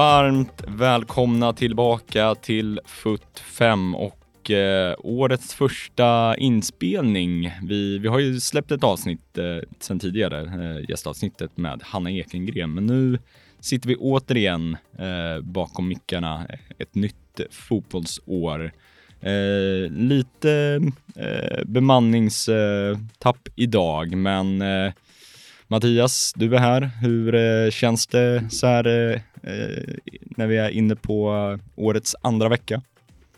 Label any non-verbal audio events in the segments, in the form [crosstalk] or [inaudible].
varmt välkomna tillbaka till FUT 5 och eh, årets första inspelning. Vi, vi har ju släppt ett avsnitt eh, sedan tidigare, eh, gästavsnittet med Hanna Ekengren, men nu sitter vi återigen eh, bakom mickarna eh, ett nytt fotbollsår. Eh, lite eh, bemanningstapp idag, men eh, Mattias, du är här. Hur eh, känns det så här eh, Eh, när vi är inne på årets andra vecka?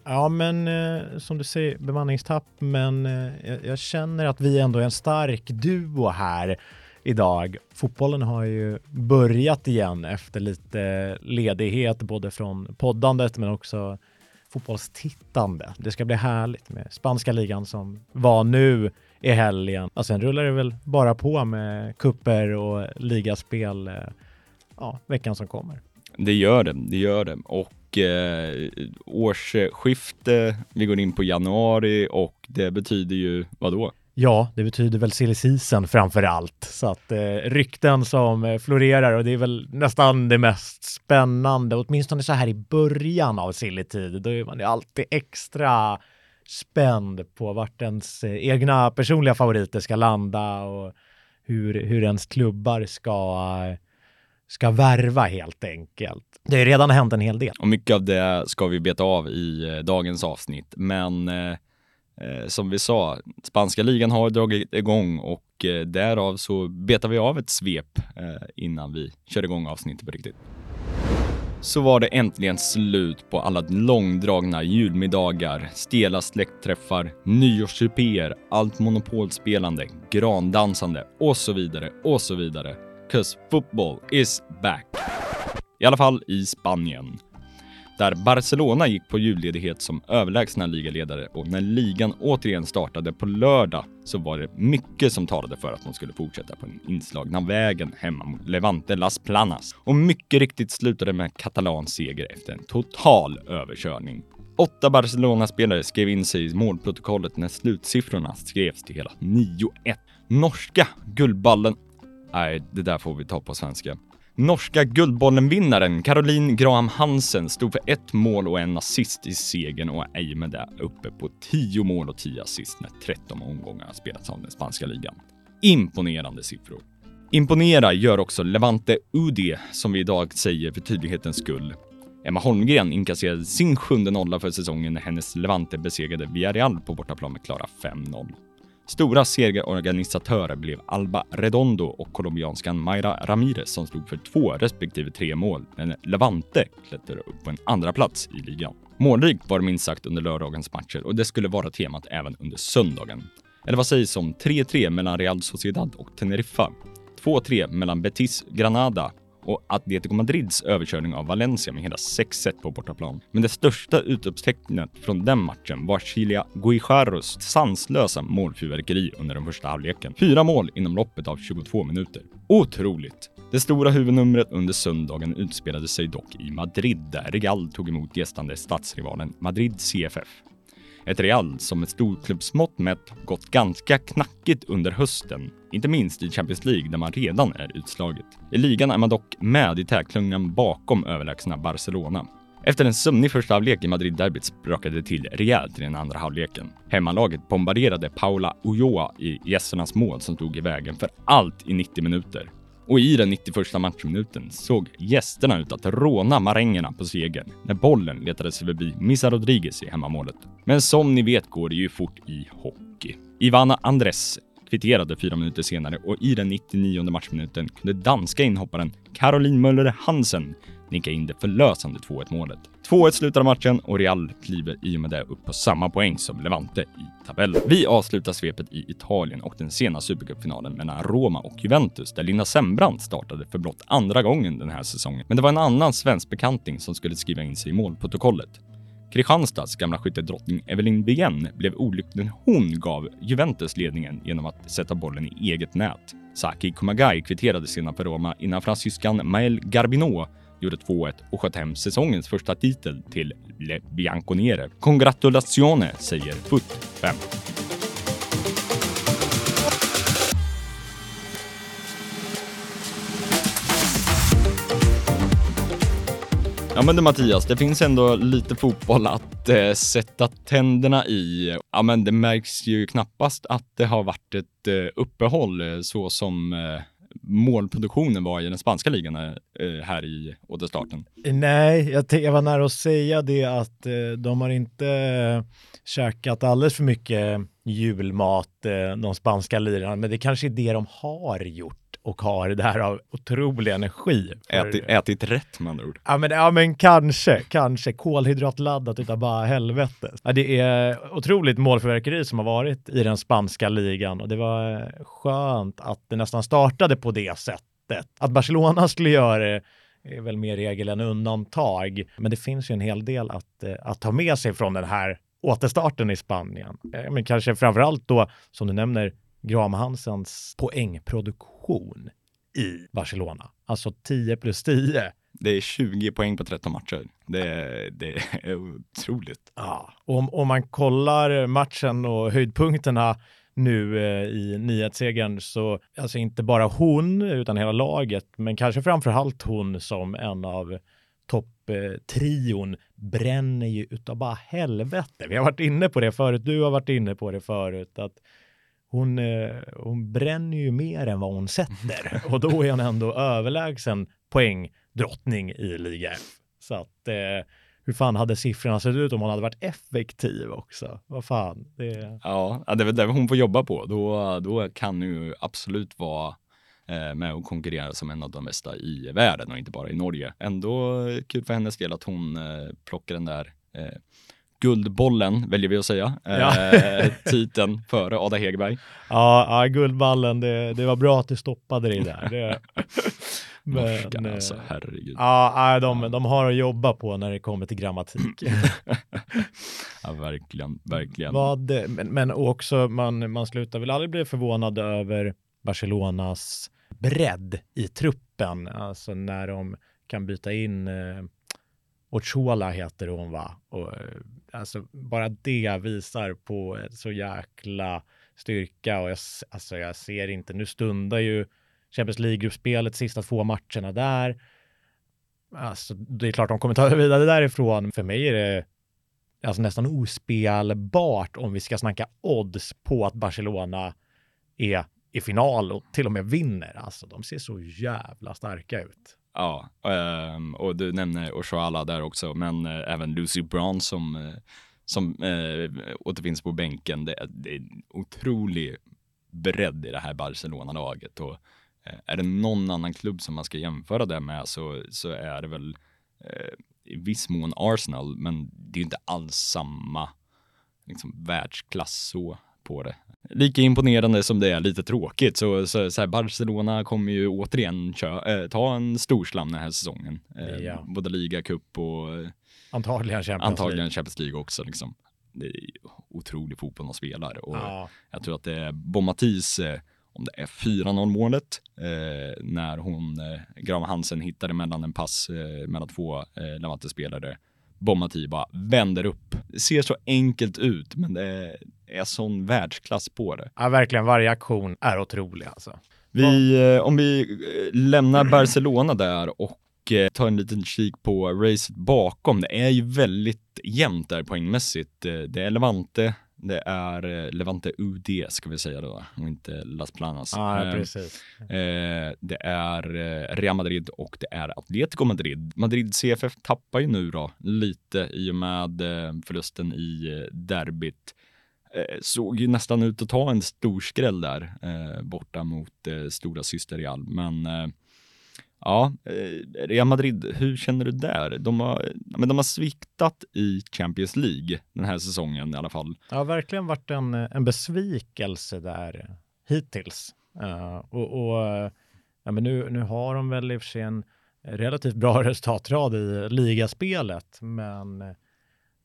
Ja, men eh, som du säger, bemanningstapp, men eh, jag, jag, känner att vi ändå är en stark duo här idag. Fotbollen har ju börjat igen efter lite ledighet, både från poddandet men också fotbollstittande. Det ska bli härligt med spanska ligan som var nu i helgen. Och sen rullar det väl bara på med kupper och ligaspel eh, ja, veckan som kommer. Det gör det, det gör det. Och eh, årsskifte, vi går in på januari och det betyder ju vad då? Ja, det betyder väl silly season framför allt. Så att eh, rykten som eh, florerar och det är väl nästan det mest spännande, åtminstone så här i början av silly-tid. Då är man ju alltid extra spänd på vart ens eh, egna personliga favoriter ska landa och hur, hur ens klubbar ska, eh, ska värva helt enkelt. Det har ju redan hänt en hel del. Och mycket av det ska vi beta av i eh, dagens avsnitt, men eh, eh, som vi sa, spanska ligan har dragit igång och eh, därav så betar vi av ett svep eh, innan vi kör igång avsnittet på riktigt så var det äntligen slut på alla långdragna julmiddagar, stela släktträffar, nyårssupéer, allt monopolspelande, grandansande och så vidare och så vidare. Cause football is back. I alla fall i Spanien där Barcelona gick på julledighet som överlägsna ligaledare och när ligan återigen startade på lördag så var det mycket som talade för att de skulle fortsätta på den inslagna vägen hemma mot Levante Las Planas. Och mycket riktigt slutade med katalans seger efter en total överkörning. Åtta Barcelona-spelare skrev in sig i målprotokollet när slutsiffrorna skrevs till hela 9-1. Norska guldballen... Nej, det där får vi ta på svenska. Norska Guldbollen-vinnaren Caroline Graham Hansen stod för ett mål och en assist i segern och är i med det uppe på 10 mål och 10 assist när 13 omgångar har spelats av den spanska ligan. Imponerande siffror. Imponera gör också Levante UD, som vi idag säger för tydlighetens skull. Emma Holmgren inkasserade sin sjunde nolla för säsongen när hennes Levante besegrade Villarreal på bortaplan med klara 5-0. Stora serieorganisatörer blev Alba Redondo och colombianskan Mayra Ramirez som stod för två respektive tre mål, men Levante klättrade upp på en andra plats i ligan. Målrikt var det minst sagt under lördagens matcher och det skulle vara temat även under söndagen. Eller vad sägs om 3-3 mellan Real Sociedad och Teneriffa, 2-3 mellan Betis Granada och Atletico Madrids överkörning av Valencia med hela 6-1 på bortaplan. Men det största utropstecknet från den matchen var Chilia Guijarros sanslösa målfyrverkeri under den första halvleken. Fyra mål inom loppet av 22 minuter. Otroligt! Det stora huvudnumret under söndagen utspelade sig dock i Madrid där Real tog emot gästande stadsrivalen Madrid CFF. Ett Real som med storklubbsmått mätt gått ganska knackigt under hösten, inte minst i Champions League där man redan är utslaget. I ligan är man dock med i tätklungan bakom överlägsna Barcelona. Efter en sömnig första halvlek i Madrid-derbyt sprakade det till rejält i den andra halvleken. Hemmalaget bombarderade Paula Ulloa i gästernas mål som stod i vägen för allt i 90 minuter. Och i den 91 matchminuten såg gästerna ut att råna marängerna på segern när bollen letade sig förbi Missa Rodriguez i hemmamålet. Men som ni vet går det ju fort i hockey. Ivana Andres kvitterade fyra minuter senare och i den 99 matchminuten kunde danska inhopparen Caroline Möller Hansen nicka in det förlösande 2-1 målet. 2-1 slutade matchen och Real kliver i och med det upp på samma poäng som Levante i tabellen. Vi avslutar svepet i Italien och den sena supercupfinalen mellan Roma och Juventus där Linda Sembrant startade för blott andra gången den här säsongen. Men det var en annan svensk bekanting som skulle skriva in sig i målprotokollet. Kristianstads gamla skyttedrottning Evelyn Bien blev olycklig när hon gav Juventus ledningen genom att sätta bollen i eget nät. Saki Kumagai kvitterade sedan för Roma innan fransyskan Mael Garbinot gjorde 2-1 och sköt hem säsongens första titel till Le Bianconere. Congratulazione, säger FUT 5. Ja men det Mattias, det finns ändå lite fotboll att eh, sätta tänderna i. Ja men det märks ju knappast att det har varit ett eh, uppehåll eh, så som eh, målproduktionen var i den spanska ligan eh, eh, här i återstarten. Nej, jag, jag, var nära att säga det att eh, de har inte käkat alldeles för mycket julmat, de spanska lirarna, men det kanske är det de har gjort och har det här av otrolig energi. För... Ätit, ätit rätt med andra ord. Ja men, ja men kanske, kanske kolhydratladdat utav bara helvete. Ja, det är otroligt målförverkeri som har varit i den spanska ligan och det var skönt att det nästan startade på det sättet. Att Barcelona skulle göra det är väl mer regel än undantag. Men det finns ju en hel del att, eh, att ta med sig från den här återstarten i Spanien. Eh, men kanske framförallt då, som du nämner, Graham Hansens poängproduktion i Barcelona. Alltså 10 plus 10. Det är 20 poäng på 13 matcher. Det, det är otroligt. Ja, om, om man kollar matchen och höjdpunkterna nu eh, i nyhetssegern så alltså inte bara hon utan hela laget, men kanske framförallt hon som en av topptrion bränner ju utav bara helvete. Vi har varit inne på det förut. Du har varit inne på det förut att hon, eh, hon bränner ju mer än vad hon sätter [laughs] och då är hon ändå överlägsen poängdrottning i Liga F. Så att eh, hur fan hade siffrorna sett ut om hon hade varit effektiv också? Vad fan? Det... Ja, det är väl det hon får jobba på. Då, då kan ju absolut vara eh, med och konkurrera som en av de bästa i världen och inte bara i Norge. Ändå kul för hennes del att hon eh, plockar den där Guldbollen väljer vi att säga. Ja. Eh, [laughs] titeln före Ada Hegerberg. Ja, ja Guldballen, det, det var bra att du stoppade dig där. Det, [laughs] men, Norskan alltså, herregud. Ja, de, de har att jobba på när det kommer till grammatik. [laughs] ja, verkligen, verkligen. Vad, men, men också, man, man slutar väl aldrig bli förvånad över Barcelonas bredd i truppen, alltså när de kan byta in eh, Ochola heter hon va? Och, eh, alltså, bara det visar på eh, så jäkla styrka och jag, alltså, jag ser inte, nu stundar ju Champions League-gruppspelet, sista två matcherna där. Alltså, det är klart de kommer ta [laughs] vidare därifrån. För mig är det alltså, nästan ospelbart om vi ska snacka odds på att Barcelona är i final och till och med vinner. Alltså, de ser så jävla starka ut. Ja, ehm, och du nämner Oshoala där också, men eh, även Lucy Brown som, eh, som eh, återfinns på bänken. Det, det är en otrolig bredd i det här Barcelona-laget och är det någon annan klubb som man ska jämföra det med så, så är det väl i viss mån Arsenal, men det är inte alls samma liksom, världsklass så på det lika imponerande som det är lite tråkigt. Så, så, så här, Barcelona kommer ju återigen kö, äh, ta en storslam den här säsongen. Äh, ja. Både liga, cup och eh, antagligen Champions antagligen. Champions League också. Liksom. Det är otrolig fotboll de spelar och ja. jag tror att det är Bomatis om det är 4-0 målet eh, när hon, eh, Graham Hansen hittade mellan en pass eh, mellan två eh, Levante-spelare Bomati bara vänder upp. Det ser så enkelt ut, men det är sån världsklass på det. Ja, verkligen. Varje aktion är otrolig alltså. Vi, eh, om vi eh, lämnar Barcelona där och eh, tar en liten kik på racet bakom. Det är ju väldigt jämnt där poängmässigt. Det är Levante, det är eh, Levante UD ska vi säga då, och inte Las Planas. Ah, eh, precis. Eh, det är eh, Real Madrid och det är Atletico Madrid. Madrid CFF tappar ju nu då lite i och med eh, förlusten i derbyt. Eh, såg ju nästan ut att ta en stor skräll där borta mot stora syster Real, men Ja, eh, Real Madrid, hur känner du där? De har, men de har sviktat i Champions League den här säsongen i alla fall. Det har verkligen varit en, en besvikelse där hittills. Uh, och, och ja, men nu, nu har de väl i och för sig en relativt bra [laughs] resultatrad i ligaspelet, men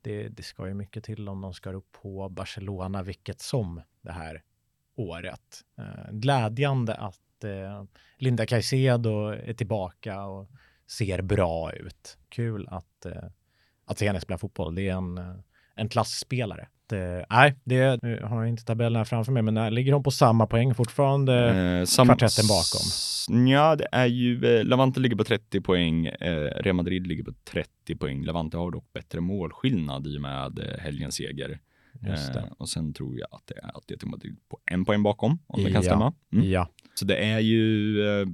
det, det ska ju mycket till om de ska upp på Barcelona, vilket som det här året. Uh, glädjande att eh, Linda Caicedo är tillbaka och ser bra ut. Kul att, eh, att se henne spela fotboll. Det är en, eh, en klassspelare. att, eh, nej, det nu har jag inte tabellen här framför mig, men där ligger de på samma poäng fortfarande, Eh, sam- kvartetten bakom. Ja, det är ju, eh, Levante ligger på 30 poäng, eh, Real Madrid ligger på 30 poäng. Levante har dock bättre målskillnad i och med eh, helgens seger. Det. Eh, och sen tror jag att det är Atletico Madrid på en poäng bakom, om det Ja. kan stämma. Mm. Ja, Så det är ju, eh,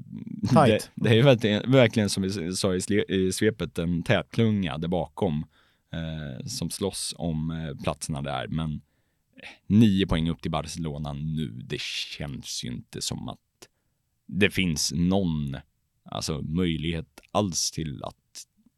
det, det är ju verkligen, verkligen som vi sa i, i svepet, en tätklunga där bakom eh, som slåss om eh, platserna där. Men eh, nio poäng upp till Barcelona nu, det känns ju inte som att det finns någon alltså, möjlighet alls till att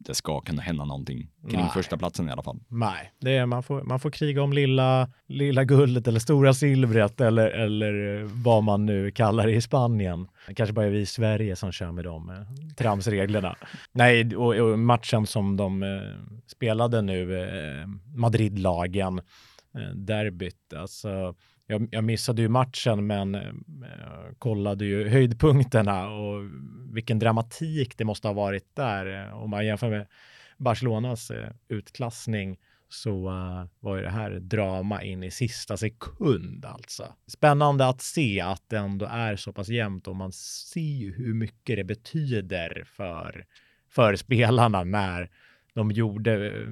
det ska kunna hända någonting kring Nej. första platsen i alla fall. nej, det är, man, får, man får kriga om lilla, lilla guldet eller stora silvret eller, eller vad man nu kallar det i Spanien. Kanske bara är vi i Sverige som kör med de eh, tramsreglerna. Nej, och, och matchen som de eh, spelade nu, eh, Madrid-lagen, eh, derbyt, alltså jag, jag missade ju matchen men eh, kollade ju höjdpunkterna och vilken dramatik det måste ha varit där. Eh, om man jämför med Barcelonas eh, utklassning så uh, var ju det här drama in i sista sekund alltså. Spännande att se att det ändå är så pass jämnt och man ser ju hur mycket det betyder för, för spelarna när de gjorde, eh,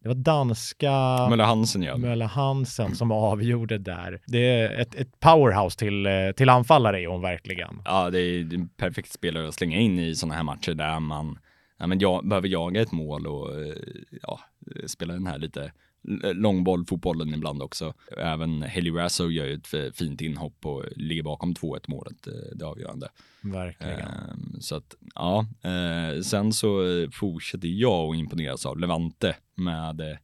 det var danska Möller Hansen ja. Möller Hansen som avgjorde där. Det är ett, ett powerhouse till, eh, till anfallare är hon verkligen. Ja, det är en perfekt spelare att slänga in i sådana här matcher där man ja, men jag behöver jaga ett mål och eh, ja, spela den här lite långbollfotbollen ibland också. Även Heli Rasso gör ju ett fint inhopp och ligger bakom 2-1 målet, eh, det avgörande. Verkligen. Ehm, Så att, ja, eh, sen så eh, fortsätter jag att imponeras av Levante med eh,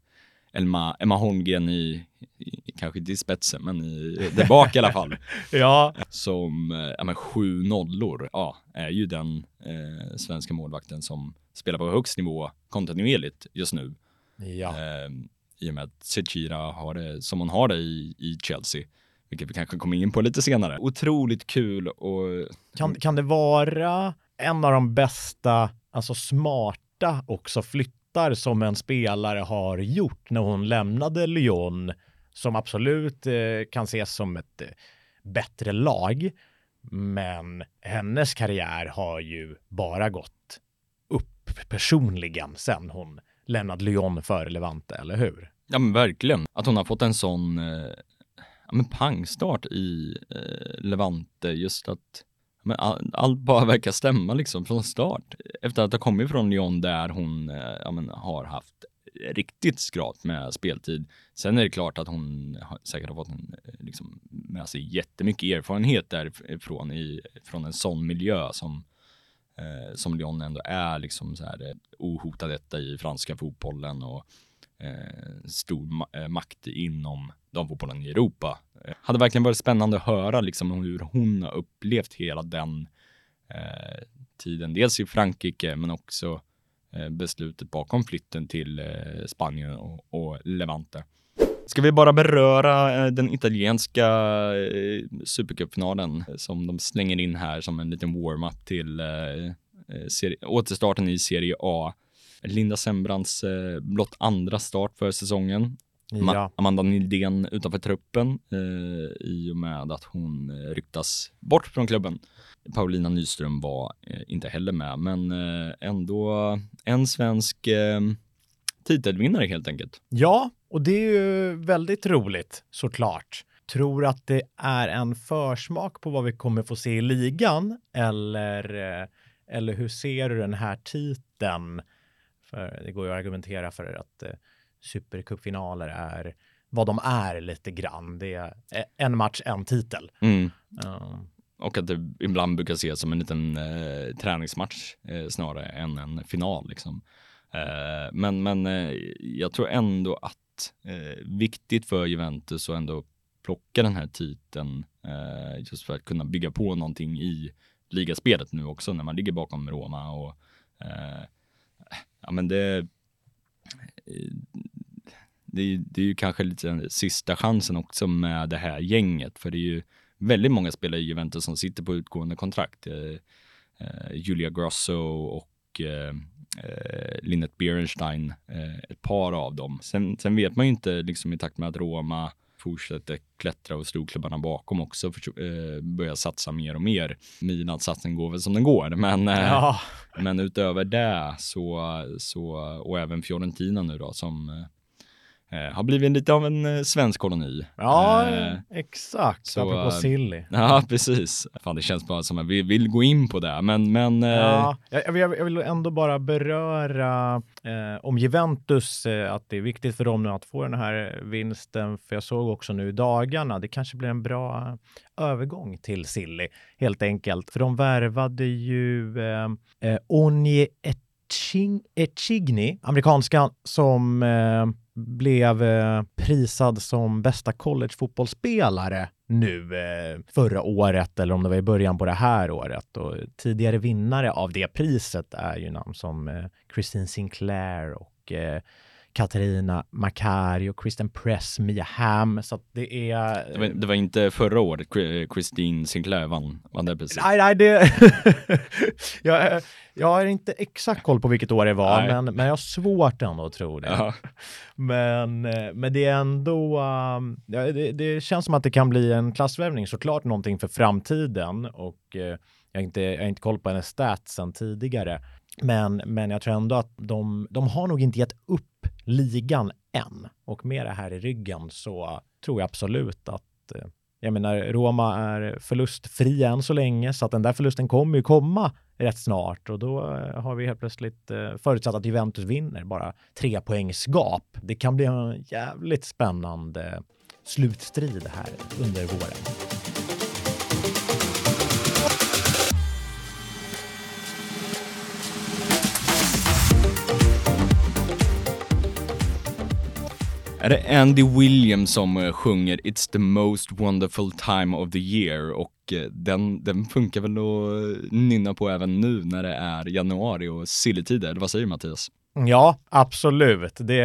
Elma, Emma Holmgren i, i, kanske inte i spetsen, men i, där bak i alla fall [laughs] Ja, som eh, ja, men sju nollor, ja, är ju den eh, svenska målvakten som spelar på högst nivå kontinuerligt just nu. ja. Eh, i och med att Zecira har det som hon har det i, i Chelsea, vilket vi kanske kommer in på lite senare. Otroligt kul och Kan, kan det vara en av de bästa, alltså smarta också flyttar som en spelare har gjort när hon lämnade Lyon, som absolut eh, kan ses som ett eh, bättre lag. Men hennes karriär har ju bara gått upp personligen sen hon lämnat Lyon för Levante, eller hur? Ja men verkligen. Att hon har fått en sån eh, ja, men pangstart i eh, Levante. Just att men all, allt bara verkar stämma liksom från start. Efter att ha kommit från Lyon där hon eh, ja, men, har haft riktigt skralt med speltid. Sen är det klart att hon har, säkert har fått en, eh, liksom, med sig jättemycket erfarenhet därifrån i, från en sån miljö som eh, som Lyon ändå är liksom så här eh, ohotad detta i franska fotbollen och eh, stor ma- eh, makt inom damfotbollen i Europa. Eh, hade verkligen varit spännande att höra liksom hur hon har upplevt hela den eh, tiden. Dels i Frankrike men också eh, beslutet bakom flytten till eh, Spanien och, och Levante. Ska vi bara beröra eh, den italienska eh, supercupfinalen som de slänger in här som en liten warm-up till eh, eh, serie, återstarten i Serie A. Linda Sembrants eh, blott andra start för säsongen. Ja, Amanda Nildén utanför truppen eh, i och med att hon eh, ryktas bort från klubben. Paulina Nyström var eh, inte heller med, men eh, ändå en svensk eh, titelvinnare helt enkelt. Ja, och det är ju väldigt roligt såklart. Tror att det är en försmak på vad vi kommer få se i ligan eller, eh, eller hur ser du den här titeln? För det går ju att argumentera för att eh, supercupfinaler är vad de är lite grann. Det är en match, en titel. Mm. Uh, Och att det ibland brukar ses som en liten eh, träningsmatch eh, snarare än en final. Liksom. Eh, men men eh, jag tror ändå att eh, viktigt för Juventus att ändå plocka den här titeln just för att kunna bygga på någonting i ligaspelet nu också när man ligger bakom Roma och ja men det det, är- det är ju kanske lite den sista chansen också med det här gänget för det är ju väldigt många spelare i Juventus som sitter på utgående kontrakt. Eh, eh, Julia Grosso och eh, eh, Linnet Berenstein, eh, ett par av dem. Sen, sen vet man ju inte liksom i takt med att Roma fortsätter klättra och storklubbarna bakom också för, eh, börjar satsa mer och mer. Midans satsning går väl som den går, men, eh, Ja, men utöver det så, så, och även Fiorentina nu då som eh, har blivit lite av en eh, svensk koloni. ja Eh, exakt. så, apropå eh, silly. [laughs] Ja, precis. Fan, det känns bara som att vi vill gå in på det, men, men eh, Ja, jag, jag, vill- jag vill ändå bara beröra eh, om Juventus, eh, att det är viktigt för dem nu att få den här vinsten. För jag såg också nu i dagarna, det kanske blir en bra övergång till Silly helt enkelt. För de värvade ju eh, eh, Onye Echigni, amerikanskan, som eh, blev eh, prisad som bästa collegefotbollsspelare nu eh, förra året eller om det var i början på det här året. Och tidigare vinnare av det priset är ju namn som eh, Christine Sinclair och eh, Katarina Makari och Kristen Press, Mia Hamm. Så det är... det, var, det var inte förra året Chri- Christine Sinclair vann, vann det priset. Nej, nej, det... [laughs] jag, jag har inte exakt koll på vilket år det var, Nej. men, men jag har svårt ändå att tro det. Ja. Men, eh, men det är ändå, um, det, det känns som att det kan bli en klassvärvning, såklart någonting för framtiden och eh, jag har inte, jag har inte koll på hennes stats sen tidigare. Men, men jag tror ändå att de, de har nog inte gett upp ligan än. Och med det här i ryggen så tror jag absolut att eh, jag menar, Roma är förlustfri än så länge, så att den där förlusten kommer ju komma rätt snart och då eh, har vi helt plötsligt eh, förutsatt att Juventus vinner bara tre poängs gap. Det kan bli en jävligt spännande slutstrid här under våren. Är det Andy Williams som eh, sjunger It's the most wonderful time of the year och eh, den, den funkar väl att nynna på även nu när det är januari och silletider, vad säger du Mattias? Ja, absolut. Det,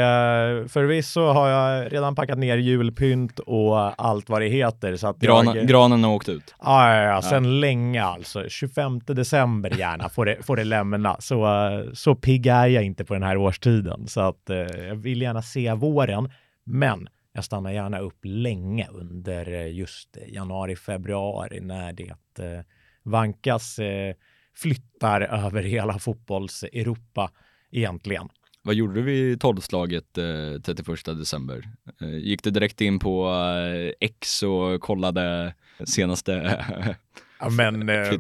förvisso har jag redan packat ner julpynt och allt vad det heter. Så att Granen, jag, granen har åkt ut. Ja, ja, ja, sen länge alltså. 25 december gärna får det, får det lämna. Så, eh, så pigg är jag inte på den här årstiden. Så att eh, jag vill gärna se våren. Men jag stannar gärna upp länge under eh, just januari, februari när det eh, vankas eh, flyttar över hela fotbolls-Europa egentligen. Vad gjorde du vid tolvslaget eh, 31 december? Eh, gick du direkt in på eh, X och kollade senaste [laughs] Ja, men eh,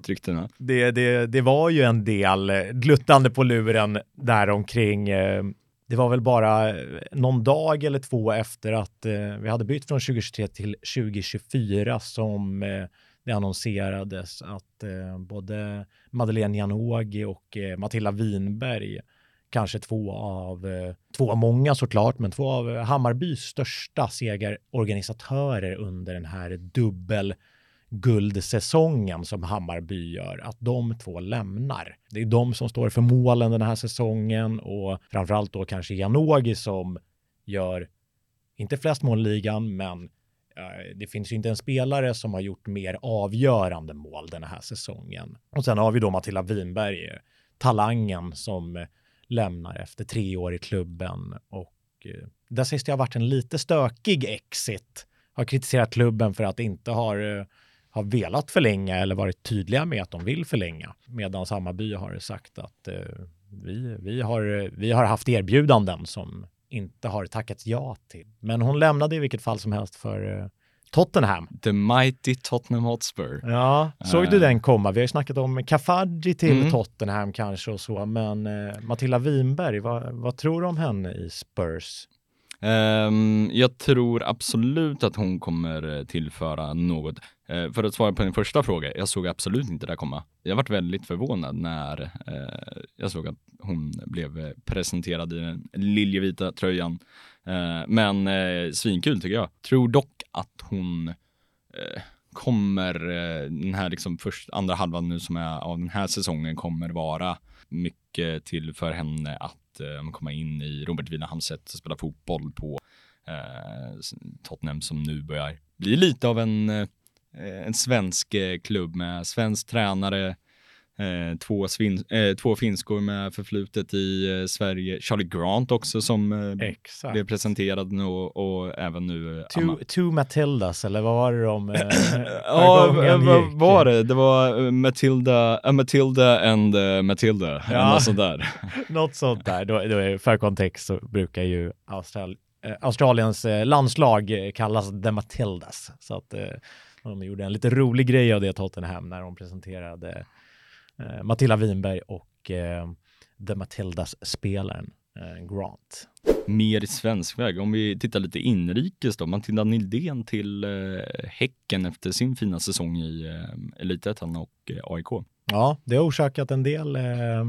det, det, det var ju en del eh, gluttande på luren där omkring. eh, det var väl bara eh, någon dag eller två efter att eh, vi hade bytt från 2023 till 2024 som eh, det annonserades att eh, både Madeleine Janogy och eh, Matilda Winberg, kanske två av, eh, två av många såklart, men två av Hammarbys största segerorganisatörer under den här dubbel guldsäsongen som Hammarby gör, att de två lämnar. Det är de som står för målen den här säsongen och framförallt då kanske Janogy som gör, inte flest mål i ligan, men eh, det finns ju inte en spelare som har gjort mer avgörande mål den här säsongen. Och sen har vi då Matilda Winberg, eh, talangen som eh, lämnar efter tre år i klubben och där sägs det ha varit en lite stökig exit. Har kritiserat klubben för att inte har har velat förlänga eller varit tydliga med att de vill förlänga. Medan Hammarby har sagt att eh, vi, vi, har, vi har haft erbjudanden som inte har tackats ja till. Men hon lämnade i vilket fall som helst för eh, Tottenham. The Mighty Tottenham Hotspur. Ja, såg du Eh. den komma? Vi har ju snackat om Kafaji till Mm. Tottenham kanske och så, men eh, Matilda Winberg, vad, vad tror du om henne i Spurs? Ehm, jag tror absolut att hon kommer eh, tillföra något. Eh, för att svara på din första fråga, jag såg absolut inte det komma. Jag varit väldigt förvånad när eh, jag såg att hon blev eh, presenterad i den liljevita tröjan. Men svinkul tycker jag. Tror dock att hon kommer, den här liksom först, andra halvan nu som är av den här säsongen kommer vara mycket till för henne att komma in i Robert Wilhelms sätt att spela fotboll på Tottenham som nu börjar bli lite av en, en svensk eh, klubb med svensk tränare, Eh, två, svin, eh, två finskor med förflutet i eh, Sverige. Charlie Grant också som eh, Exakt. blev presenterad nu och, och även nu. eh, Two, two Matildas, eller vad var det de eh, [laughs] Ja, [laughs] vad var det? Det var eh, Matilda, uh, Matilda and uh, Matilda, Ja. något sånt där. [laughs] Något sånt där. Då, då är, för kontext så brukar ju Austral, eh, Australiens eh, landslag eh, kallas The Matildas. Så att eh, de gjorde en lite rolig grej av det Tottenham när de presenterade eh, Matilda Winberg och eh, The Matildas-spelaren eh, Grant. Mer svensk väg. Om vi tittar lite inrikes då. Matilda Nildén till uh, Häcken efter sin fina säsong i uh, Elitettan och eh, AIK. Ja, det har orsakat en del eh,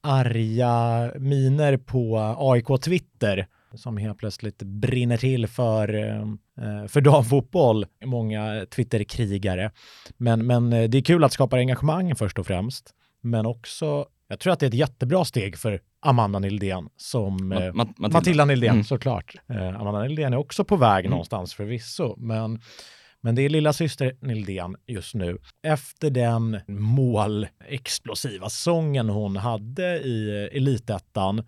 arga miner på AIK-Twitter som helt plötsligt brinner till för, eh, för damfotboll. Många Twitter-krigare. Men, men eh, det är kul att skapa engagemang först och främst. Men också, jag tror att det är ett jättebra steg för Amanda Nildén som eh, Ma- Ma- Matilda. Matilda Nildén Mm. såklart. Eh, Amanda Nildén är också på väg Mm. någonstans förvisso, men, men det är lilla syster Nildén just nu. Efter den målexplosiva säsongen hon hade i eh, elitettan,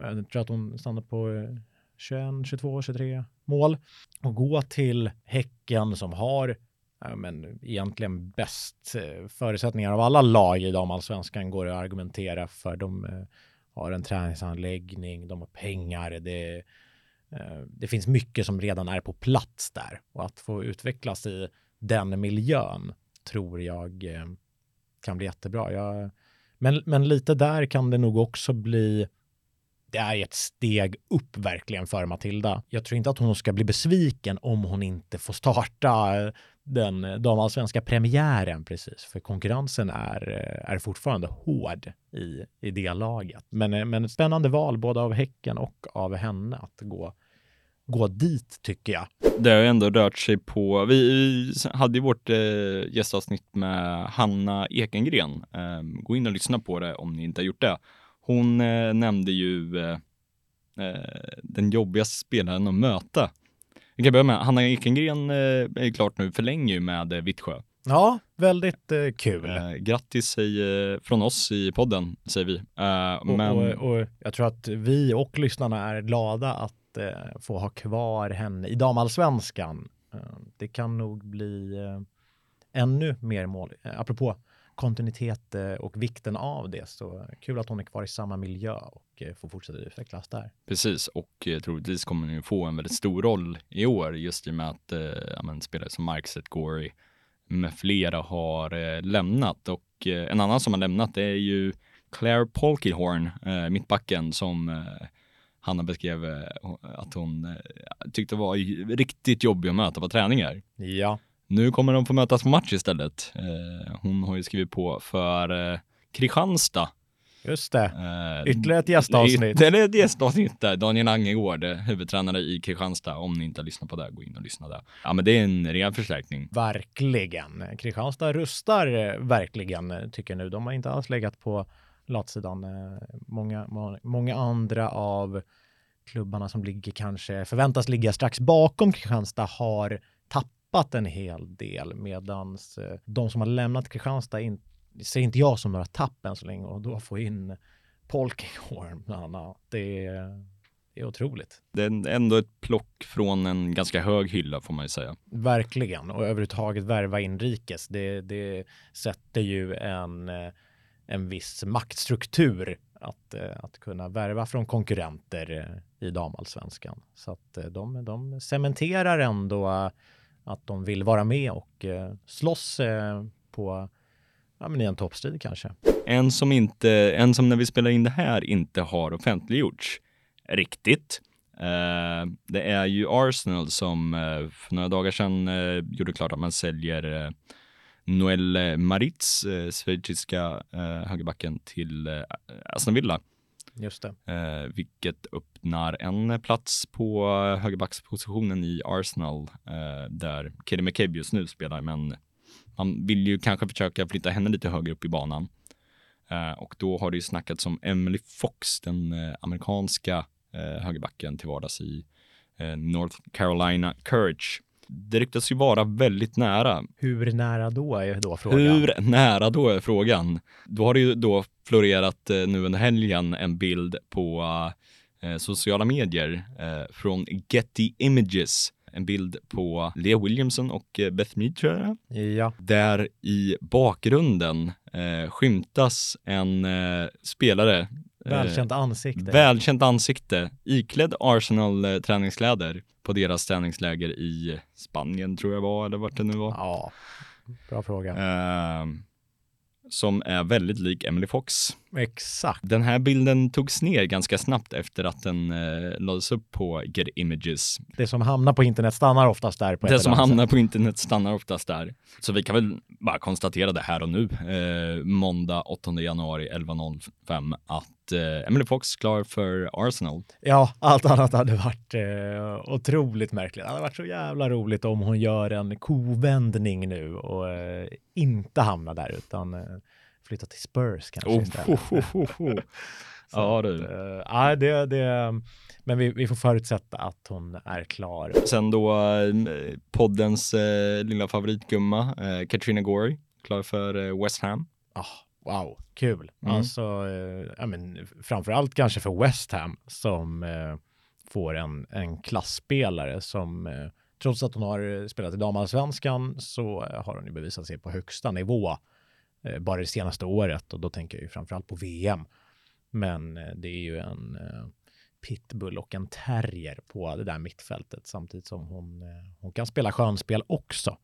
jag tror att hon stannar på 21, 22, 23 mål, och gå till Häcken som har ja, men egentligen bäst eh, förutsättningar av alla lag i damallsvenskan går att argumentera för. De eh, har en träningsanläggning, de har pengar, det, eh, det finns mycket som redan är på plats där och att få utvecklas i den miljön tror jag kan bli jättebra. Jag, men, men lite där kan det nog också bli det är ett steg upp verkligen för Matilda. Jag tror inte att hon ska bli besviken om hon inte får starta den damallsvenska premiären precis, för konkurrensen är, är fortfarande hård i, i det laget. Men, men ett spännande val både av Häcken och av henne att gå, gå dit tycker jag. Det har ju ändå rört sig på, vi, vi hade ju vårt eh, gästavsnitt med Hanna Ekengren. Eh, gå in och lyssna på det om ni inte har gjort det. Hon eh, nämnde ju eh, eh, den jobbigaste spelaren att möta. Vi kan börja med, Hanna Ekengren eh, är klart nu, förlänger ju med eh, Vittsjö. Ja, väldigt eh, kul. Eh, grattis säger, från oss i podden, säger vi. Eh, Och, men, och, och jag tror att vi och lyssnarna är glada att eh, få ha kvar henne i damallsvenskan. Eh, det kan nog bli eh, ännu mer mål. Eh, apropå kontinuitet eh, och vikten av det så kul att hon är kvar i samma miljö och eh, får fortsätta utvecklas där. Precis, och eh, troligtvis kommer ju få en väldigt stor roll i år just i och med att eh, spelare som Mark Gory med flera har eh, lämnat och eh, en annan som har lämnat är ju Claire Polkihorn, eh, mittbacken som Hanna beskrev att hon tyckte var riktigt jobbig att möta på träningar. Ja, Nu kommer de få mötas på match istället. Eh, hon har ju skrivit på för eh, Kristianstad. just det. Eh, Ytterligare ett gästavsnitt. det är ett gästavsnitt där. Daniel Angegård, huvudtränare i Kristianstad. Om ni inte har lyssnat på det, gå in och lyssna där. Ja, men det är en rejäl förstärkning. Verkligen. Kristianstad rustar verkligen, tycker jag nu. De har inte alls legat på latsidan. Många, må- många andra av klubbarna som ligger kanske förväntas ligga strax bakom Kristianstad har tappat en hel del medans eh, de som har lämnat Kristianstad in, ser inte jag som några tapp än så länge och då få in Polkinghorn bland annat. Det är, det är otroligt. Det är ändå ett plock från en ganska hög hylla får man ju säga. Verkligen, och överhuvudtaget värva inrikes. Det, det sätter ju en, eh, en viss maktstruktur att, eh, att kunna värva från konkurrenter i damallsvenskan. Så att de, de cementerar ändå att de vill vara med och eh, slåss eh, på, ja men i en toppstrid kanske. En som inte, en som när vi spelar in det här inte har offentliggjorts riktigt. Eh, det är ju Arsenal som eh, för några dagar sedan eh, gjorde klart att man säljer eh, Noel Maritz, eh, schweiziska eh, högerbacken, till eh, Aston Villa. Just det. eh, vilket öppnar en plats på högerbackspositionen i Arsenal eh, där Katie McCabe just nu spelar, men man vill ju kanske försöka flytta henne lite högre upp i banan. Eh, och då har det ju snackats om Emily Fox, den eh, amerikanska eh, högerbacken till vardags i eh, North Carolina Courage det ryktas ju vara väldigt nära. Hur nära då är då frågan? Hur nära då är frågan? Då har det ju då florerat eh, nu under helgen en bild på eh, sociala medier eh, från Getty Images. En bild på Lea Williamson och eh, Beth Mead tror jag Ja, Där i bakgrunden eh, skymtas en eh, spelare eh, välkänt ansikte. Välkänt ansikte, iklädd Arsenal eh, träningskläder på deras träningsläger i Spanien tror jag var, eller vart det nu var. Ja, bra fråga. Eh, som är väldigt lik Emily Fox. Exakt. Den här bilden togs ner ganska snabbt efter att den eh, lades upp på Get Images. Det som hamnar på internet stannar oftast där på Det som hamnar på internet stannar oftast där. Så vi kan väl bara konstatera det här och nu, eh, måndag 8 januari 11.05, att eh, Emily Fox klar för Arsenal. Ja, allt annat hade varit eh, otroligt märkligt. Det hade varit så jävla roligt om hon gör en kovändning nu och eh, inte hamnar där utan eh, flyttar till Spurs kanske Oh, istället. ho. [laughs] Så Ja, att, du. eh, ja, det, det, men vi, vi får förutsätta att hon är klar. Sen då eh, poddens eh, lilla favoritgumma, eh, Katrina Gorey, klar för eh, West Ham. Ah, wow, kul. Mm. Alltså, eh, ja, men framförallt kanske för West Ham som eh, får en, en klassspelare som eh, trots att hon har spelat i damallsvenskan så eh, har hon ju bevisat sig på högsta nivå eh, bara det senaste året och då tänker jag ju framförallt på VM. Men eh, det är ju en eh, pitbull och en terrier på det där mittfältet samtidigt som hon, eh, hon kan spela skönspel också.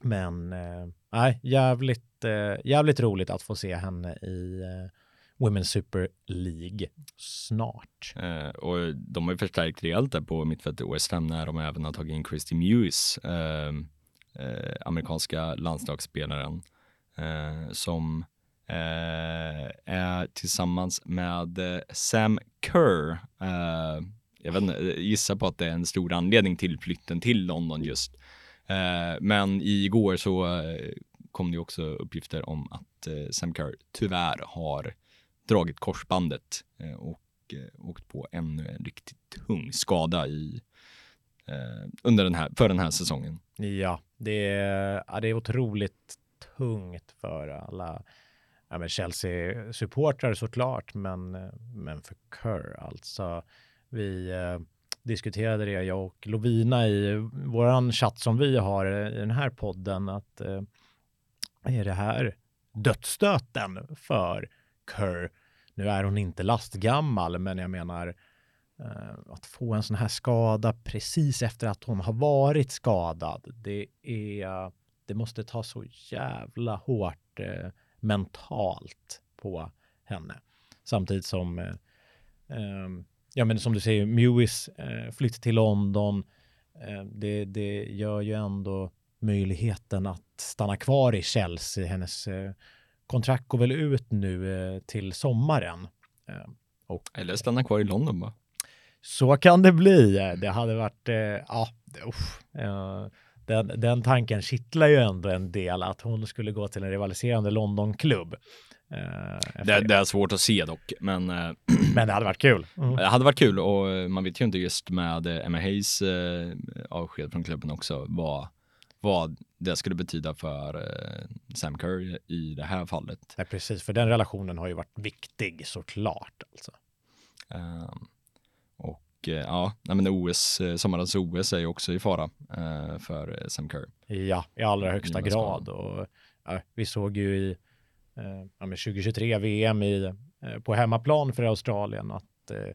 Men eh, nej, jävligt, eh, jävligt roligt att få se henne i eh, Women's Super League snart. Eh, och de har ju förstärkt rejält där på mittfältet OS 5 när de även har tagit in Christy Mewis, eh, eh, amerikanska landslagsspelaren, eh, som eh, är tillsammans med eh, Sam Kerr. Eh, jag vet inte, gissar på att det är en stor anledning till flytten till London just. Eh, men igår så eh, kom det också uppgifter om att eh, Sam Kerr tyvärr har dragit korsbandet och åkt på ännu en riktigt tung skada i under den här, för den här säsongen. Ja, det är, ja, det är otroligt tungt för alla ja, Chelsea-supportrar såklart, men, men för Kerr alltså. Vi eh, diskuterade det, jag och Lovina i våran chatt som vi har i den här podden, att eh, är det här dödsstöten för Kerr? Nu är hon inte lastgammal, men jag menar eh, att få en sån här skada precis efter att hon har varit skadad, det är, det måste ta så jävla hårt eh, mentalt på henne. Samtidigt som, eh, eh, ja men som du säger, Mewis eh, flytt till London, eh, det, det gör ju ändå möjligheten att stanna kvar i Chelsea. Hennes eh, kontrakt går väl ut nu eh, till sommaren. Eh, och Eller stanna kvar i London bara. så kan det bli. Det hade varit, eh, ja, eh, den, den tanken kittlar ju ändå en del att hon skulle gå till en rivaliserande Londonklubb. Eh, Det, det. är svårt att se dock, men eh, [clears throat] Men det hade varit kul. Mm. det hade varit kul och eh, man vet ju inte just med Emma Hayes avsked från klubben också vad, vad det skulle betyda för Sam Kerr i det här fallet. Nej, precis, för den relationen har ju varit viktig såklart. Alltså. Ehm, och ja, nej, men OS, sommarens OS är ju också i fara eh, för Sam Kerr. Ja, i allra högsta med grad. Och, ja, vi såg ju i Eh, ja, 2023 VM i, eh, på hemmaplan för Australien att eh,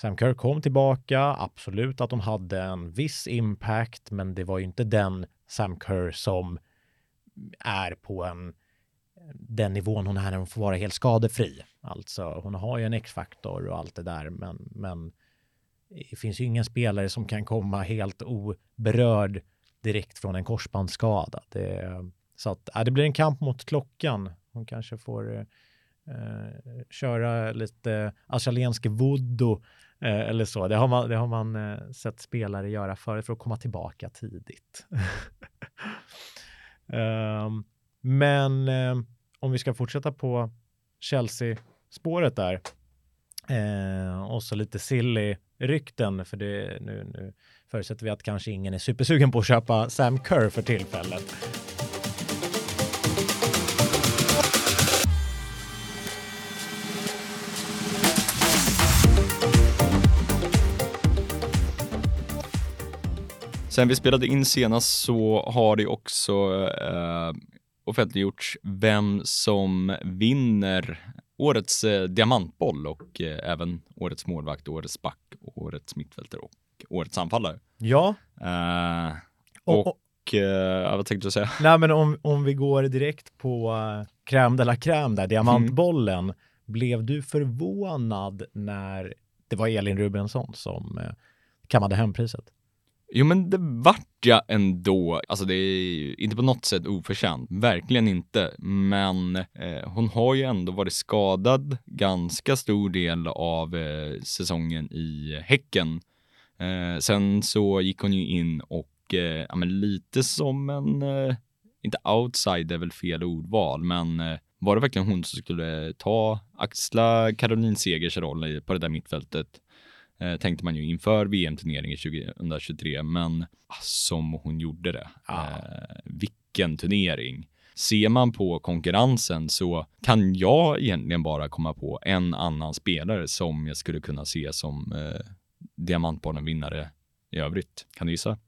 Sam Kerr kom tillbaka. Absolut att hon hade en viss impact, men det var ju inte den Sam Kerr som är på en den nivån hon är när hon får vara helt skadefri. Alltså hon har ju en X-faktor och allt det där, men, men det finns ju ingen spelare som kan komma helt oberörd direkt från en korsbandsskada. Det, så att, ja, det blir en kamp mot klockan. Hon kanske får eh, eh, köra lite australiensk voodoo eh, eller så. Det har man, det har man eh, sett spelare göra förut för att komma tillbaka tidigt. um, [laughs] men eh, om vi ska fortsätta på Chelsea-spåret där Eh, och så lite silly rykten för det nu, nu förutsätter vi att kanske ingen är supersugen på att köpa Sam Kerr för tillfället. Sen vi spelade in senast så har det också eh, offentliggjorts vem som vinner årets eh, diamantboll och eh, även årets målvakt, årets back, årets mittfältare och årets anfallare. Ja. Eh, och, och eh, vad tänkte du säga? Nej, men om, om vi går direkt på uh, crème de la crème där, diamantbollen. Mm. Blev du förvånad när det var Elin Rubensson som uh, kammade hem priset? Jo men det vart jag ändå. Alltså det är inte på något sätt oförtjänt, verkligen inte. Men eh, hon har ju ändå varit skadad ganska stor del av eh, säsongen i Häcken. Eh, sen så gick hon ju in och eh, ja, men lite som en, eh, inte outside är väl fel ordval, men eh, var det verkligen hon som skulle ta, axla Caroline Segers roll på det där mittfältet? Eh, tänkte man ju inför VM-turneringen 2023, men som hon gjorde det. Ah. Eh, vilken turnering. Ser man på konkurrensen så kan jag egentligen bara komma på en annan spelare som jag skulle kunna se som eh, diamantbollen-vinnare i övrigt. Kan du gissa?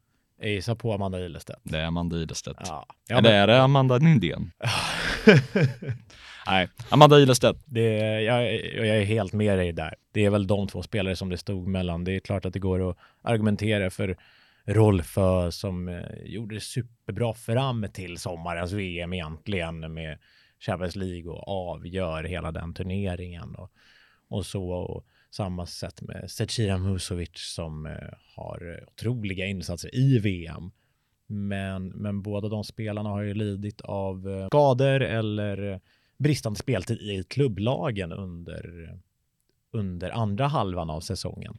Jag gissar på Amanda Ilestedt. Det är Amanda Ilestedt. Ja. Ja, Eller men... är det Amanda Nindén? [laughs] [laughs] Nej, Amanda Ilestedt. Det, jag, jag är helt med dig där. Det är väl de två spelare som det stod mellan. Det är klart att det går att argumentera för Rolfö som eh, gjorde det superbra fram till sommarens VM egentligen med Champions League och avgör hela den turneringen och, och så. Och samma sätt med Zecira Musovic som eh, har eh, otroliga insatser i VM. Men, men båda de spelarna har ju lidit av eh, skador eller eh, bristande speltid i klubblagen under, under andra halvan av säsongen.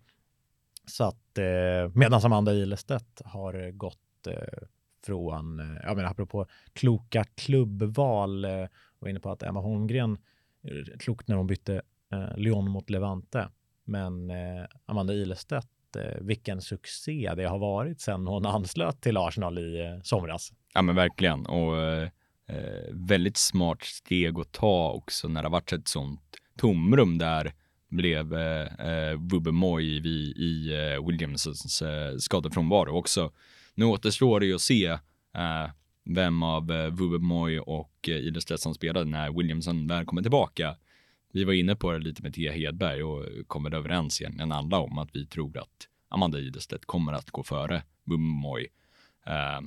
Så att eh, medan Amanda Ilestedt har eh, gått eh, från, eh, jag menar apropå kloka klubbval, eh, var inne på att Emma Holmgren, klokt när hon bytte eh, Lyon mot Levante, men eh, Amanda Ilestedt, Eh, vilken succé det har varit sedan hon anslöt till Arsenal i eh, somras. Ja men verkligen och eh, eh, väldigt smart steg att ta också när det har varit ett sånt tomrum där blev eh, eh, Wubbe Moy i, i eh, Williamsons eh, skadefrånvaro också. Nu återstår det ju att se eh, vem av eh, Wubbe Moy och eh, Ilestedt som spelade när Williamson väl kommer tillbaka. Vi var inne på det lite med Tia Hedberg och kommer överens egentligen alla om att vi tror att Amanda Ilestedt kommer att gå före Wubbe Eh,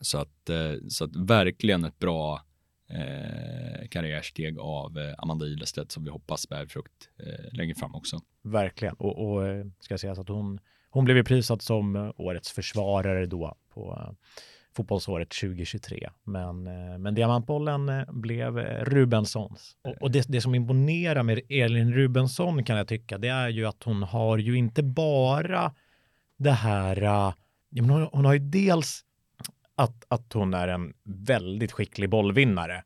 så att, eh, så att verkligen ett bra eh, karriärsteg av eh, Amanda Ilestedt som vi hoppas bär frukt eh, längre fram också. Verkligen, och, och eh, ska sägas att hon, hon blev prisad som eh, årets försvarare då på fotbollsåret 2023. Men, eh, men diamantbollen eh, blev eh, Rubenssons. Och, och det, det, som imponerar med Elin Rubensson kan jag tycka, det är ju att hon har ju inte bara det här, hon, hon har ju dels att, att hon är en väldigt skicklig bollvinnare.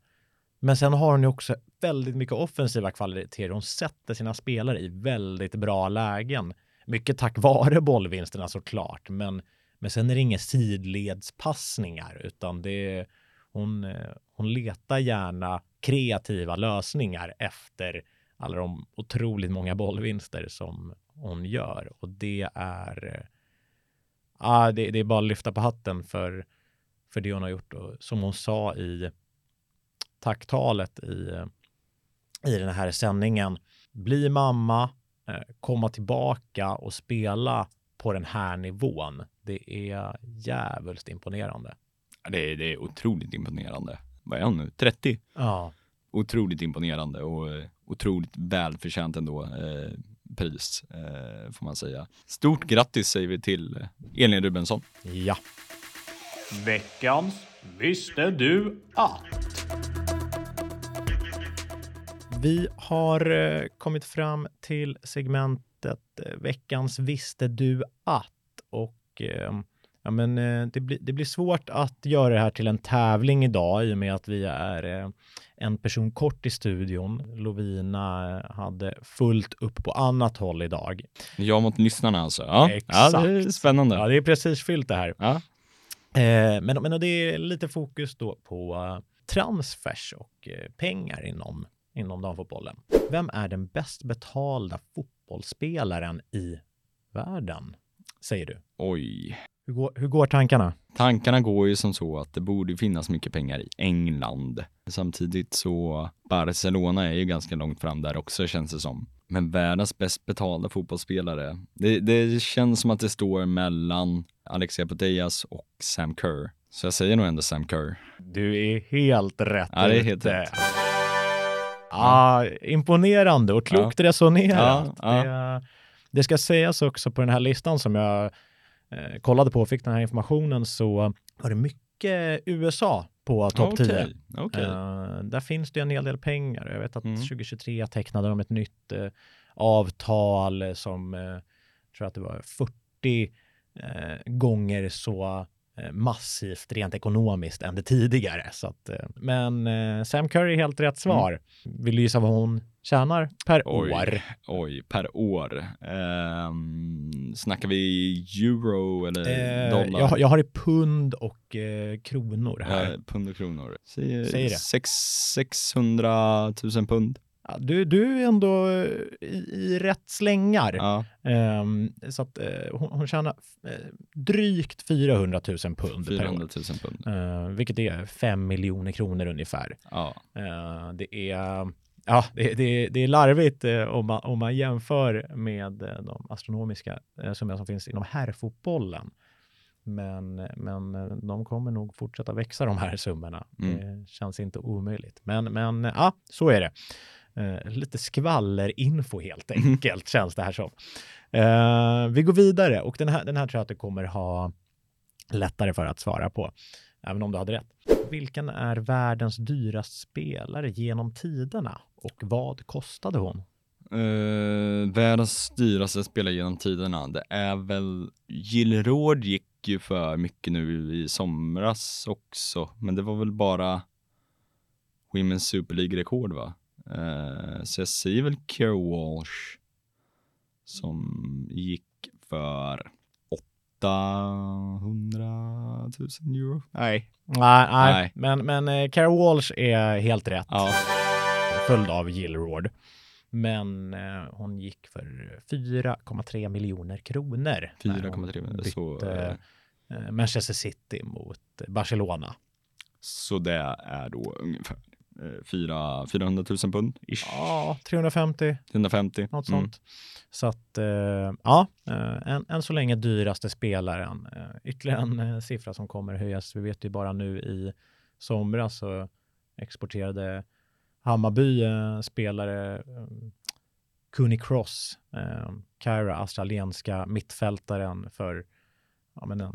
Men sen har hon ju också väldigt mycket offensiva kvaliteter. Hon sätter sina spelare i väldigt bra lägen. Mycket tack vare bollvinsterna såklart, men, men sen är det inga sidledspassningar, utan det är, hon, eh, hon letar gärna kreativa lösningar efter alla de otroligt många bollvinster som hon gör. Och det är, eh, ah, det, det är bara att lyfta på hatten för för det hon har gjort. Och som hon sa i tacktalet i, i den här sändningen, bli mamma, eh, komma tillbaka och spela på den här nivån. Det är jävligt imponerande. Det är, det är otroligt imponerande. Vad är hon nu? 30? Ja. Otroligt imponerande och eh, otroligt välförtjänt ändå eh, pris, eh, får man säga. Stort grattis säger vi till Elin Rubensson. Ja. Veckans Visste du att? Vi har eh, kommit fram till segmentet eh, Veckans Visste du att? Och eh, Ja, men eh, det, blir, det blir svårt att göra det här till en tävling idag i och med att vi är eh, en person kort i studion. Lovina hade fullt upp på annat håll idag. Jag mot lyssnarna alltså. Ja, Exakt. ja det är spännande. Ja, det är precis fyllt det här. Ja. Eh, men, men det är lite fokus då på transfers och pengar inom, inom damfotbollen. Vem är den bäst betalda fotbollsspelaren i världen? Säger du. Oj. Hur går, hur går tankarna? Tankarna går ju som så att det borde finnas mycket pengar i England. Samtidigt så Barcelona är ju ganska långt fram där också känns det som. Men världens bäst betalda fotbollsspelare. Det, det känns som att det står mellan Alexia Putellas och Sam Kerr. Så jag säger nog ändå Sam Kerr. Du är helt rätt Ja, det är helt rätt. Ja, imponerande och klokt resonerat. Ja, ja. Det, det ska sägas också på den här listan som jag eh, kollade på och fick den här informationen så var det mycket USA på topp 10. Okej, okej. Eh, där finns det en hel del pengar. Jag vet att Mm. 2023 tecknade de ett nytt eh, avtal som eh, tror att det var 40 eh, gånger så massivt rent ekonomiskt än det tidigare. Så att, eh, men eh, Sam Curry är helt rätt svar. Vill du gissa vad hon tjänar per Oj. år? Oj, per år. Um, snackar vi euro eller Eh, dollar? jag, jag har i pund och eh, kronor här. Eh, pund och kronor. Säg, Säg det. Sex, 600 000 pund. Ja, du, du är ändå eh, i, i rätt slängar. Ja, Ehm, så att eh, hon, hon tjänar eh, drygt 400 000 pund per år. 400 000 pund. Eh, vilket är 5 miljoner kronor ungefär. Ja, Eh, det är Ja, det, det, det är larvigt eh, om, man, om man jämför med eh, de astronomiska eh, summorna som finns inom herrfotbollen. Men, men de kommer nog fortsätta växa de här summorna. Mm. Det känns inte omöjligt. Men, men ja, så är det. Eh, lite skvallerinfo helt enkelt känns det här som. Eh, vi går vidare och den här, den här tror jag att du kommer ha lättare för att svara på, även om du hade rätt. Vilken är världens dyraste spelare genom tiderna och vad kostade hon? Uh, världens dyraste spelare genom tiderna, det är väl Gilroyd gick ju för mycket nu i somras också, men det var väl bara Women's Super League-rekord va? Eh, så jag säger väl Keir Walsh som gick för 800 000 euro. Nej. Nej, nej, Nej. men, men eh, Cara Walsh är helt rätt. Ja, Följd av Gilroyd. Men eh, hon gick för 4,3 miljoner kronor. när hon 4,3 miljoner. Så, Manchester City mot Barcelona. så det är då ungefär 4, 400 000 pund ish. Ja, 350, 150. något Mm. sånt. Så att, eh, ja, eh, än, än så länge dyraste spelaren. Eh, ytterligare en siffra som kommer höjas. Vi vet ju bara nu i somras så exporterade Hammarby spelare Cooney Cross, eh, Kyra, australienska mittfältaren för ja, men en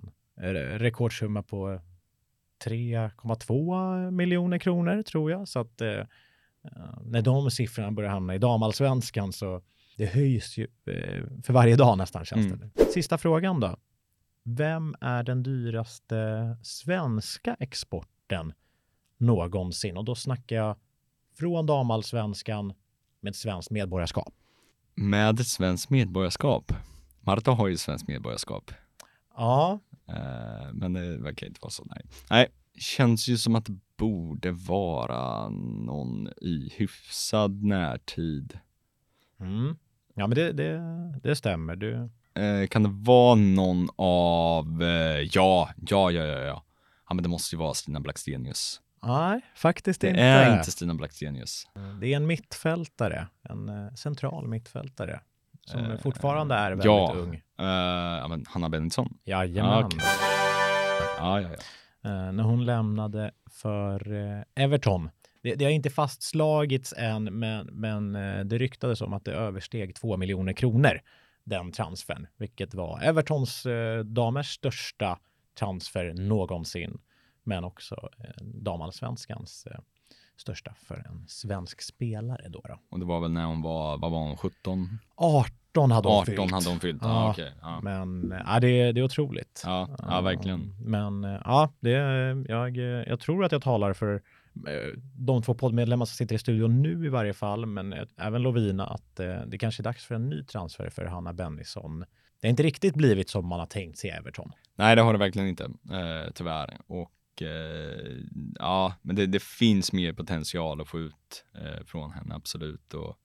rekordsumma på 3,2 miljoner kronor tror jag. Så att eh, när de siffrorna börjar hamna i damallsvenskan så det höjs ju eh, för varje dag nästan känns Mm. det. Sista frågan då. Vem är den dyraste svenska exporten någonsin? Och då snackar jag från damallsvenskan med svenskt medborgarskap. Med svenskt medborgarskap. Marta har ju svenskt medborgarskap. Ja, Eh, men det verkar inte vara så. Nej. nej, känns ju som att det borde vara någon i hyfsad närtid. mm. ja men det, det, det stämmer. Du, Eh, kan det vara någon av, eh, ja, ja, ja, ja, ja. Ja, men det måste ju vara Stina Blackstenius. nej, faktiskt Det inte. är inte Stina Blackstenius. Det är en mittfältare, en central mittfältare som Eh, fortfarande är väldigt ja. ung. Eh, ja, men Hanna Bennitsson. Jajamän. Ah, okej. Ja, ja, ja. Eh, när hon lämnade för eh, Everton. Det, det har inte fastslagits än, men, men eh, det ryktades om att det översteg 2 miljoner kronor, den transfern, vilket var Evertons damers största transfer någonsin, men också damallsvenskans största för en svensk spelare då. då. Och det var väl när hon var, vad var hon, 17? 18 hade hon 18 fyllt. hade hon fyllt. Ja, Ja. okej. Ja. Men ja, det, det är otroligt. Ja, ja, verkligen. Men ja, det, jag, jag tror att jag talar för eh, de två poddmedlemmar som sitter i studion nu i varje fall, men eh, även Lovina, att eh, det kanske är dags för en ny transfer för Hanna Bennison. Det har inte riktigt blivit som man har tänkt sig i Everton. Nej, det har det verkligen inte, eh, tyvärr. Och eh, ja, men det, det finns mer potential att få ut eh, från henne, absolut. Och,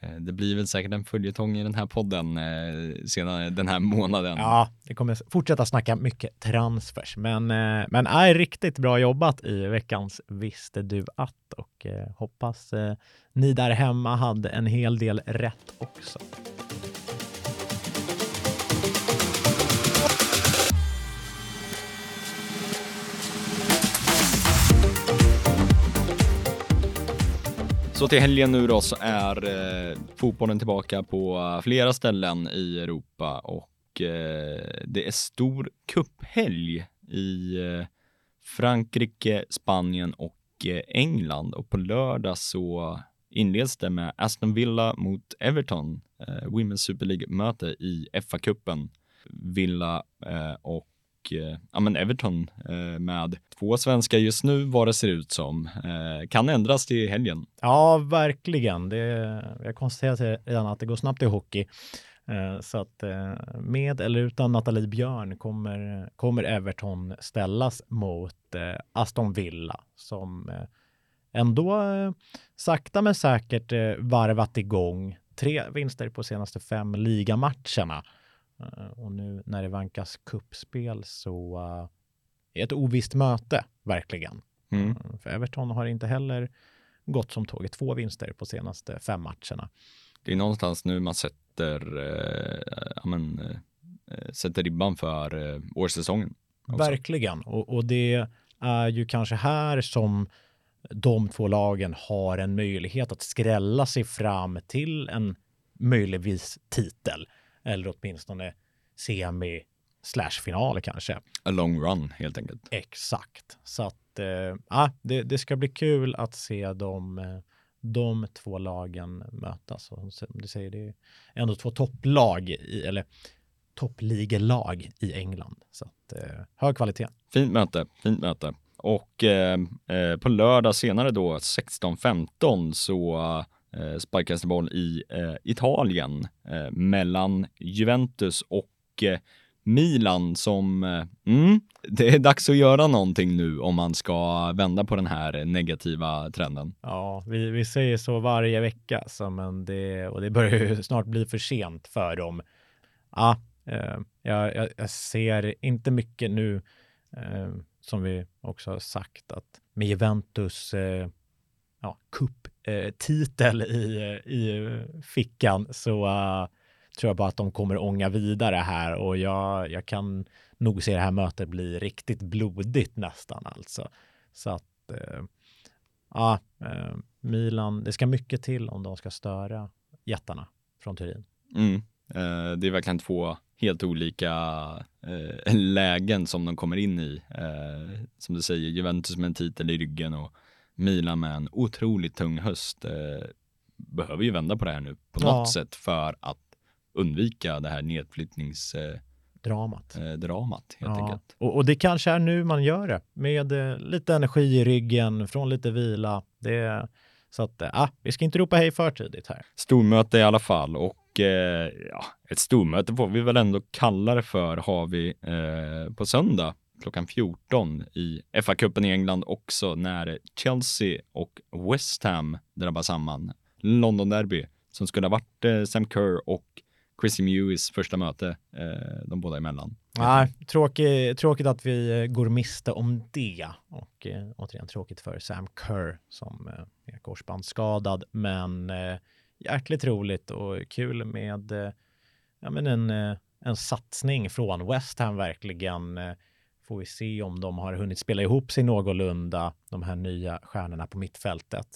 eh, det blir väl säkert en följetong i den här podden eh, senare den här månaden. Ja, det kommer fortsätta snacka mycket transfers, men, eh, men är riktigt bra jobbat i veckans Visste du att? Och eh, hoppas eh, ni där hemma hade en hel del rätt också. Så till helgen nu då så är eh, fotbollen tillbaka på flera ställen i Europa och eh, det är stor cuphelg i eh, Frankrike, Spanien och eh, England och på lördag så inleds det med Aston Villa mot Everton, eh, Women's Super League-möte i FA-cupen. Villa eh, och eh, ja, men Everton eh, med två svenskar just nu vad det ser ut som. Eh, kan ändras till helgen. Ja, verkligen. Det, jag konstaterar redan att det går snabbt i hockey. Så att med eller utan Nathalie Björn kommer, kommer Everton ställas mot Aston Villa som ändå sakta men säkert varvat igång. Tre vinster på senaste fem ligamatcherna. Eh, Och nu när det vankas kuppspel så eh, är ett ovisst möte, verkligen. Mm. Mm, För Everton har inte heller gått som tåget. Två vinster på senaste fem matcherna. Det är någonstans nu man sätter, eh, ja, men, eh, sätter ribban för eh, årssäsongen. också. Verkligen. Och, och det är ju kanske här som de två lagen har en möjlighet att skrälla sig fram till en möjligtvis titel. Eller åtminstone semi slash final kanske. A long run helt enkelt. Exakt. Så att eh, det, det ska bli kul att se de, eh, de två lagen mötas. Och som du säger, det är ändå två topplag, i, eller toppligelag i England. Så att, eh, hög kvalitet. Fint möte, fint möte. Och eh, eh, på lördag senare då 16.15 så eh, sparkas det boll i eh, Italien eh, mellan Juventus och eh, Milan som, eh, mm, det är dags att göra någonting nu om man ska vända på den här negativa trenden. Ja, vi, vi säger så varje vecka, så men det, och det börjar ju snart bli för sent för dem. Ja, eh, jag, jag, ser inte mycket nu, eh, som vi också har sagt, att med Juventus eh, ja, Eh, titel i, i fickan så uh, tror jag bara att de kommer ånga vidare här och jag, jag kan nog se det här mötet bli riktigt blodigt nästan alltså. Så att eh, Ja, eh, Milan, det ska mycket till om de ska störa jättarna från Turin. Mm. Eh, det är verkligen två helt olika eh, lägen som de kommer in i. Eh, som du säger, Juventus med en titel i ryggen och Milan med en otroligt tung höst. Eh, behöver ju vända på det här nu på Ja. något sätt för att undvika det här nedflyttningsdramat eh, Dramat. dramat, helt Ja. enkelt. Och, och det kanske är nu man gör det med eh, lite energi i ryggen, från lite vila. Det, så att, eh, ah, vi ska inte ropa hej för tidigt här. Stormöte i alla fall och eh, ja, ett stormöte får vi väl ändå kalla det för har vi eh, på söndag klockan 14 i FA-cupen i England också när Chelsea och West Ham drabbar samman. London Derby som skulle ha varit eh, Sam Kerr och Chrissy Mewis första möte eh, de båda emellan. Nej, tråkigt, tråkigt att vi eh, går miste om det. Och eh, återigen tråkigt för Sam Kerr som eh, är korsbandsskadad. Men eh, jäkligt roligt och kul med eh, ja, men en, en satsning från West Ham verkligen. Får vi se om de har hunnit spela ihop sig någorlunda, de här nya stjärnorna på mittfältet.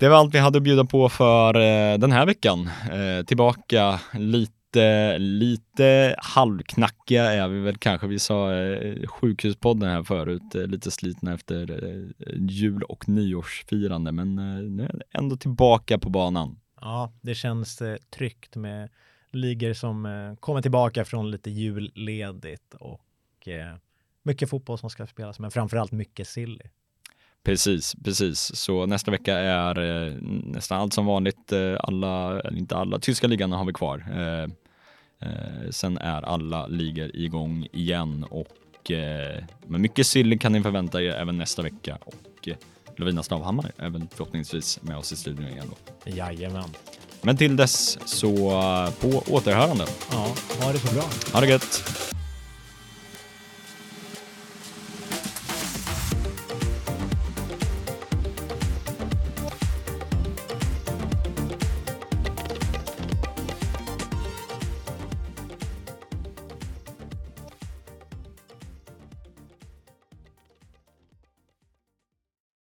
Det var allt vi hade att bjuda på för eh, den här veckan. Eh, tillbaka lite lite, lite halvknackiga är vi väl kanske. Vi sa eh, sjukhuspodden här förut, eh, lite slitna efter eh, jul och nyårsfirande, men eh, nu är ändå tillbaka på banan. Ja, det känns tryggt med ligor som kommer tillbaka från lite julledigt och mycket fotboll som ska spelas, men framförallt mycket silly. Precis, precis. Så nästa vecka är eh, nästan allt som vanligt. Eh, alla, eller inte alla, tyska ligan har vi kvar. Eh, eh, sen är alla ligor igång igen och eh, med mycket sill kan ni förvänta er även nästa vecka och eh, Lovina Stavhammar väl förhoppningsvis med oss i studion igen då. Jajamän. Men till dess så på återhörande. Ja, ha det så bra. Ha det gött!